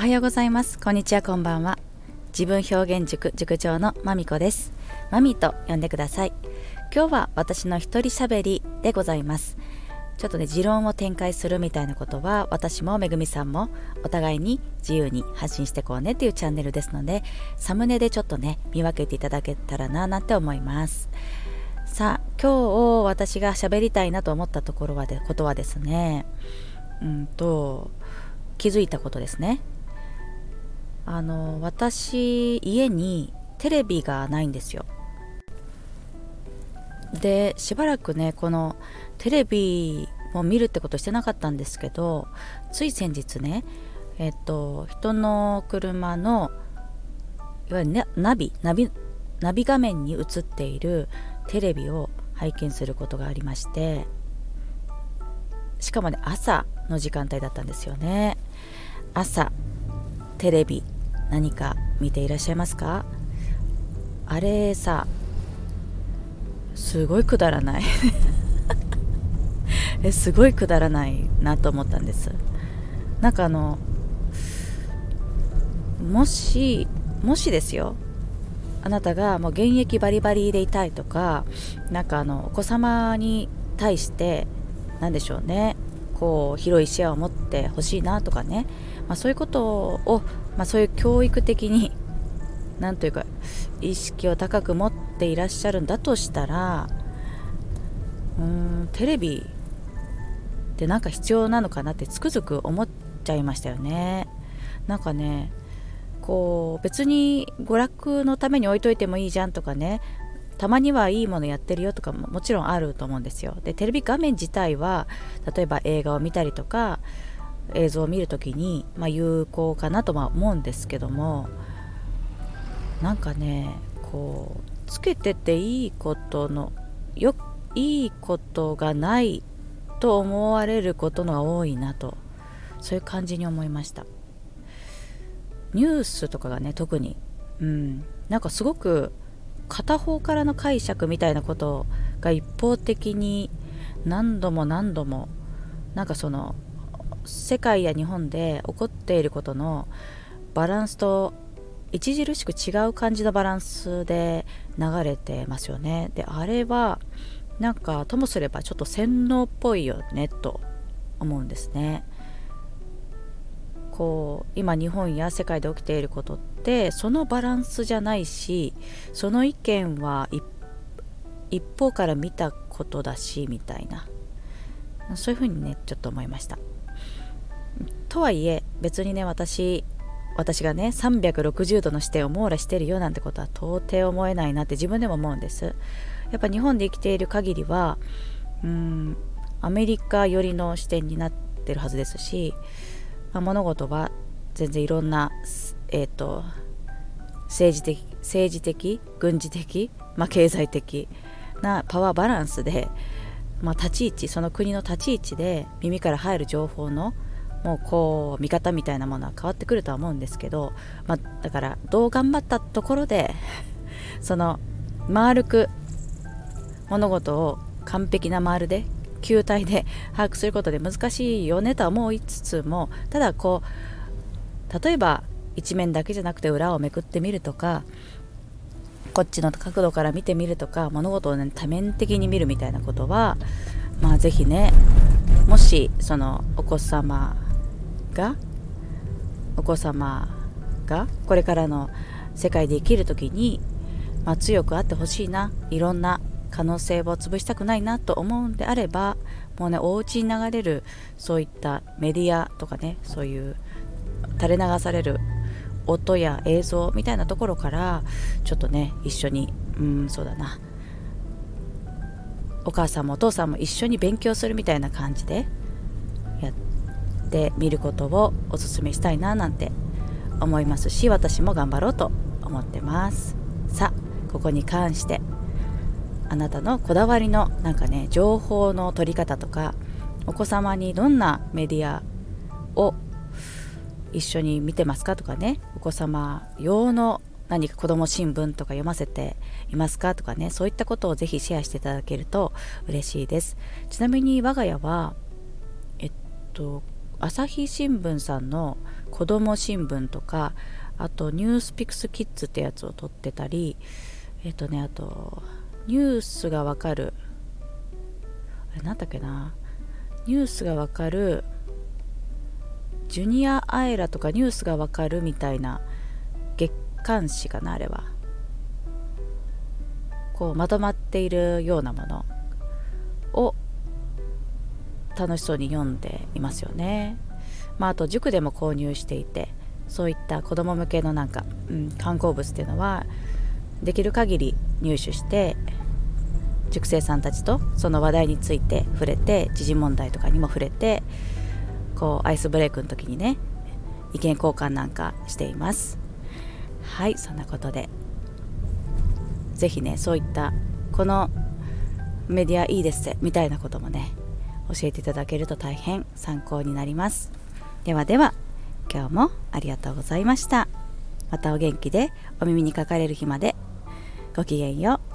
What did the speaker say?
はようございます。こんにちはこんばんは。自分表現塾塾長のまみこです。まみと呼んでください。今日は私の一人喋りでございます。ちょっとね持論を展開するみたいなことは私もめぐみさんもお互いに自由に発信してこうねっていうチャンネルですのでサムネでちょっとね見分けていただけたらななんて思います。さあ今日私が喋りたいなと思ったところはでことはですねうんと気づいたことですね。あの私家にテレビがないんですよ。でしばらくねこのテレビを見るってことしてなかったんですけどつい先日ねえっと人の車のいわゆる、ナビナビナビ画面に映っているテレビを拝見することがありましてしかもね朝の時間帯だったんですよね。朝。テレビ何か見ていらっしゃいますか？あれさすごいくだらない。えすごいくだらないなと思ったんです。なんかあのもしもしですよ。あなたがもう現役バリバリでいたいとかなんかあのお子様に対して何でしょうね。こう広い視野を持ってほしいなとかね、まあ、そういうことを、まあ、そういう教育的に 何というか意識を高く持っていらっしゃるんだとしたらうーんテレビってなんか必要なのかなってつくづく思っちゃいましたよね。なんかねこう別に娯楽のために置いといてもいいじゃんとかねたまにはいいものやってるよとかももちろんあると思うんですよ。でテレビ画面自体は例えば映画を見たりとか映像を見るときに、まあ、有効かなとは思うんですけどもなんかねこうつけてていいことのよいいことがないと思われることのが多いなとそういう感じに思いました。ニュースとかがね特に。うん。なんかすごく片方からの解釈みたいなことが一方的に何度も何度もなんかその世界や日本で起こっていることのバランスと著しく違う感じのバランスで流れてますよね。であれはなんかともすればちょっと洗脳っぽいよねと思うんですね。こう今日本や世界で起きていることってそのバランスじゃないしその意見は一方から見たことだしみたいなそういうふうにねちょっと思いました。とはいえ別にね私私がね360度の視点を網羅してるよなんてことは到底思えないなって自分でも思うんです。やっぱ日本で生きている限りはうんアメリカ寄りの視点になってるはずですし、まあ、物事は全然いろんな、えーと、政治的政治的軍事的、まあ、経済的なパワーバランスで、まあ、立ち位置その国の立ち位置で耳から入る情報のもうこう見方みたいなものは変わってくるとは思うんですけど、まあ、だからどう頑張ったところで その丸く物事を完璧な丸で球体で把握することで難しいよねとは思いつつもただこう例えば一面だけじゃなくて裏をめくってみるとかこっちの角度から見てみるとか物事を、ね、多面的に見るみたいなことはまあ是非ねもしそのお子様がお子様がこれからの世界で生きる時に、まあ、強くあってほしいないろんな可能性を潰したくないなと思うんであればもうねお家に流れるそういったメディアとかねそういう垂れ流される音や映像みたいなところからちょっとね一緒にうんそうだな。お母さんもお父さんも一緒に勉強するみたいな感じでってみることをおすすめしたいななんて思いますし私も頑張ろうと思ってます。さあここに関してあなたのこだわりのなんかね情報の取り方とかお子様にどんなメディアを一緒に見てますかとかねお子様用の何か子ども新聞とか読ませていますかとかねそういったことをぜひシェアしていただけると嬉しいです。ちなみに我が家はえっと朝日新聞さんの子ども新聞とかあとニュースピックスキッズってやつを撮ってたりえっ、とねあとニュースがわかるあれなんだっけなニュースがわかるジュニアアイラとかニュースがわかるみたいな月刊誌かなあれは。こうまとまっているようなものを楽しそうに読んでいますよね。まあ、あと塾でも購入していてそういった子ども向けのなんか、うん、観光物っていうのはできる限り入手して塾生さんたちとその話題について触れて時事問題とかにも触れてこうアイスブレイクの時にね意見交換なんかしていますはいそんなことで是非ねそういったこのメディアいいですみたいなこともね教えていただけると大変参考になります。ではでは今日もありがとうございました。またお元気でお耳にかかれる日までごきげんよう。